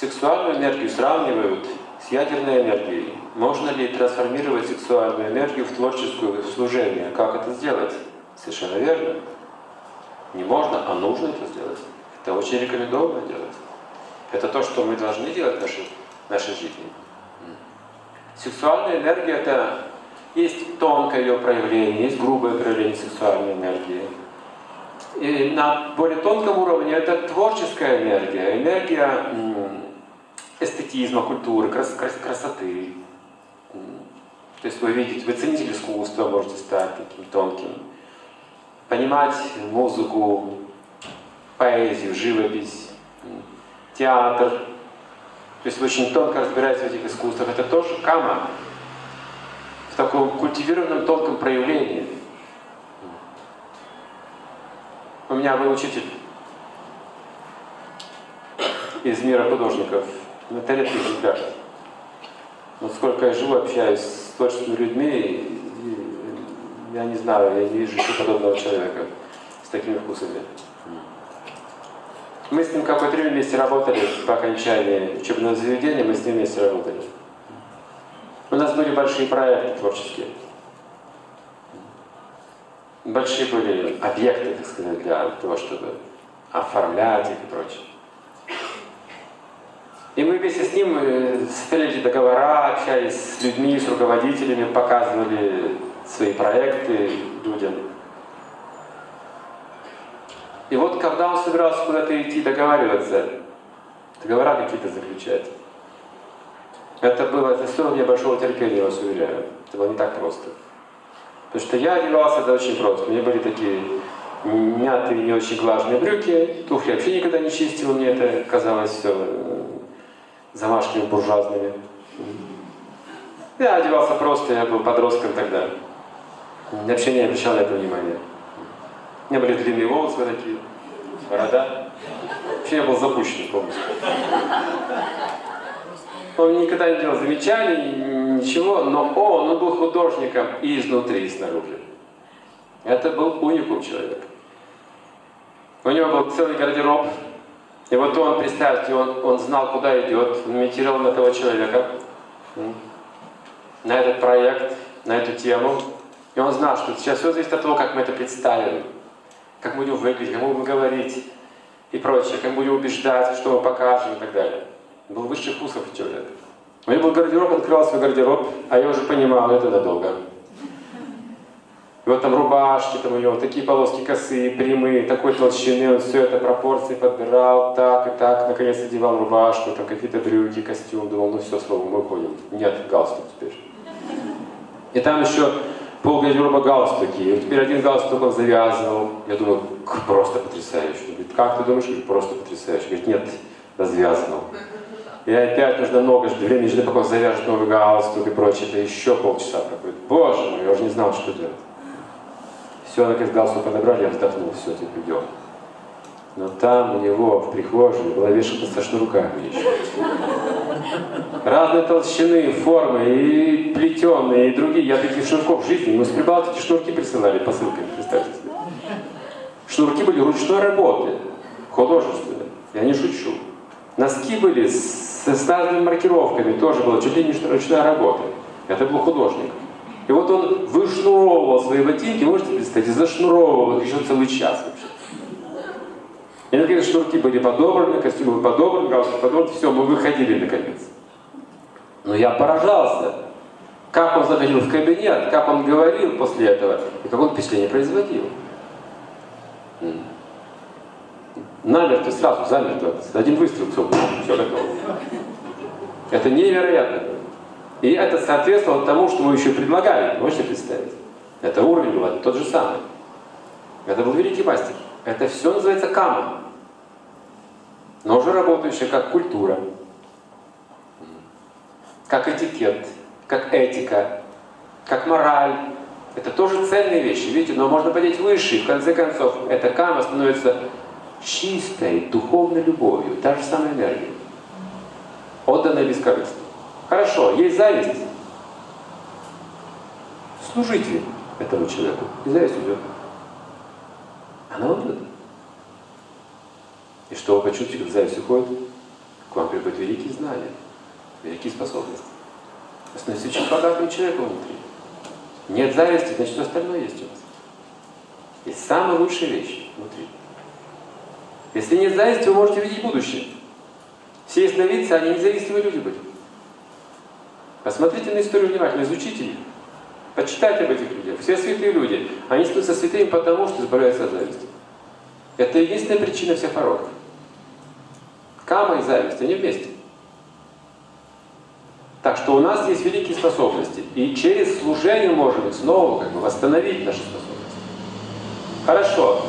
Сексуальную энергию сравнивают с ядерной энергией. Можно ли трансформировать сексуальную энергию в творческую в служение? Как это сделать? Совершенно верно. Не можно, а нужно это сделать. Это очень рекомендовано делать. Это то, что мы должны делать в нашей, в нашей жизни. Сексуальная энергия – это есть тонкое ее проявление, есть грубое проявление сексуальной энергии. И на более тонком уровне это творческая энергия, энергия эстетизма, культуры, крас крас красоты. То есть вы видите, вы ценитель искусства можете стать таким тонким. Понимать музыку, поэзию, живопись, театр. То есть вы очень тонко разбираетесь в этих искусствах. Это тоже кама в таком культивированном тонком проявлении. У меня был учитель из мира художников, это редкий экземпляр. Вот сколько я живу, общаюсь с творческими людьми, я не знаю, я не вижу еще подобного человека с такими вкусами. Мы с ним какое-то время вместе работали по окончании учебного заведения, мы с ним вместе работали. У нас были большие проекты творческие. Большие были объекты, так сказать, для того, чтобы оформлять их и прочее. И мы вместе с ним э, составляли договора, общались с людьми, с руководителями, показывали свои проекты людям. И вот когда он собирался куда-то идти договариваться, договора какие-то заключать, это было, это стоило мне большого терпения, вас уверяю. Это было не так просто. Потому что я одевался это очень просто. У меня были такие мятые, не очень глажные брюки, туфли вообще никогда не чистил, мне это казалось все э, замашками буржуазными. Я одевался просто, я был подростком тогда. Вообще не обращал на это внимания. У меня были длинные волосы такие, борода. Вообще я был запущен полностью. Он никогда не делал замечаний, ничего, но он, он был художником и изнутри, и снаружи. Это был уникум человека. У него был целый гардероб. И вот он, представьте, он, он знал, куда идет, он имитировал этого человека, на этот проект, на эту тему. И он знал, что сейчас все зависит от того, как мы это представим, как мы будем выглядеть, как мы будем говорить и прочее, как мы будем убеждать, что мы покажем и так далее был высших вкусов человек. У него был гардероб, открывал свой гардероб, а я уже понимал, это надолго. Вот там рубашки, там у него такие полоски косые, прямые, такой толщины, он все это пропорции подбирал, так и так, наконец одевал рубашку, там какие-то брюки, костюм, думал, ну все, слово, мы уходим. Нет, галстук теперь. И там еще пол гардероба галстуки. И теперь один галстук он завязывал. Я думаю, просто потрясающе. Он говорит, как ты думаешь? Я говорю, просто потрясающе. Говорит, нет, развязывал. И опять нужно много времени ждать, пока завяжет новый галстук и прочее. Это еще полчаса проходит. Боже мой, я уже не знал, что делать. Все, наконец галстук подобрали, я вздохнул, все, теперь идем. Но там у него в прихожей была вешалка со шнурками еще. Разной толщины, формы, и плетеные, и другие. Я таких шнурков в жизни, мы с Прибалтики шнурки присылали посылками, представьте себе. Шнурки были ручной работы, художественные. Я не шучу. Носки были с с разными маркировками, тоже была чуть ли не ручная работа. Это был художник. И вот он вышнуровывал свои ботинки, можете представить, и зашнуровывал их еще целый час вообще. И наконец шнурки были подобраны, костюмы были подобраны, галстук подобран, все, мы выходили наконец. Но я поражался, как он заходил в кабинет, как он говорил после этого, и как он впечатление производил. Намертво, сразу, замертво. Один выстрел, все, все готово. Это невероятно. И это соответствовало тому, что мы еще предлагали. Можете представить? Это уровень был тот же самый. Это был великий мастер. Это все называется кама. Но уже работающая как культура, как этикет, как этика, как мораль. Это тоже ценные вещи, видите, но можно поднять выше, и в конце концов эта кама становится чистой духовной любовью, та же самая энергия, отданная бескорыстно. Хорошо, есть зависть. Служите этому человеку, и зависть уйдет. Она уйдет. И что вы почувствуете, когда зависть уходит? к вам придут великие знания, великие способности. Становитесь очень богатым человеком внутри. Нет зависти, значит, все остальное есть у вас. Есть самые лучшие вещи внутри. Если нет зависти, вы можете видеть будущее. Все ясновидцы, они независимые люди были. Посмотрите на историю внимательно, изучите их. Почитайте об этих людях. Все святые люди. Они становятся святыми потому, что избавляются от зависти. Это единственная причина всех пороков. Кама и зависть, они вместе. Так что у нас есть великие способности. И через служение можем снова как бы восстановить наши способности. Хорошо.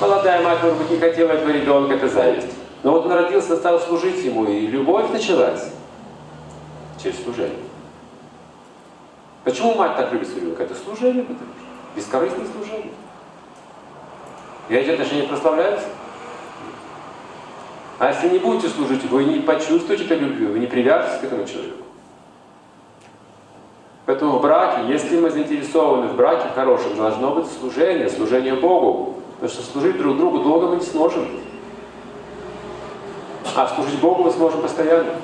Молодая мать, может быть, не хотела этого ребенка, это зависть. Но вот он родился, стал служить ему, и любовь началась через служение. Почему мать так любит своего ребенка? Это служение, потому что бескорыстное служение. И эти отношения прославляются. А если не будете служить, вы не почувствуете эту любви, вы не привяжетесь к этому человеку. Поэтому в браке, если мы заинтересованы в браке хорошем, должно быть служение, служение Богу. Потому что служить друг другу долго мы не сможем. А служить Богу мы сможем постоянно.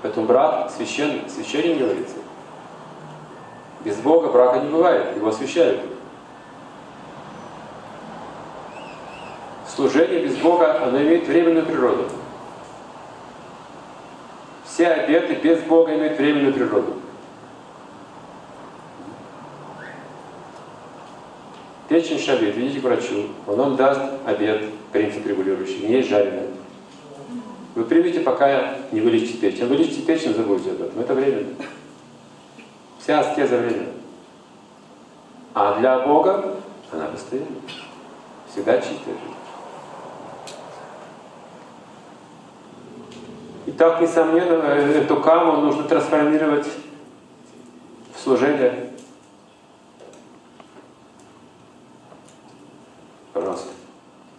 Поэтому брак священный, священник говорится. Без Бога брака не бывает, его освящают. Служение без Бога, оно имеет временную природу. Все обеты без Бога имеют временную природу. Печень шабит, идите к врачу, он вам даст обед, принцип регулирующий, не есть жареное. Вы примите, пока не вылечите печень. Вылечите печень, забудьте об этом. Это временно. Вся аскеза временна. А для Бога она постоянна. Всегда чистая жизнь. Итак, несомненно, эту каму нужно трансформировать в служение.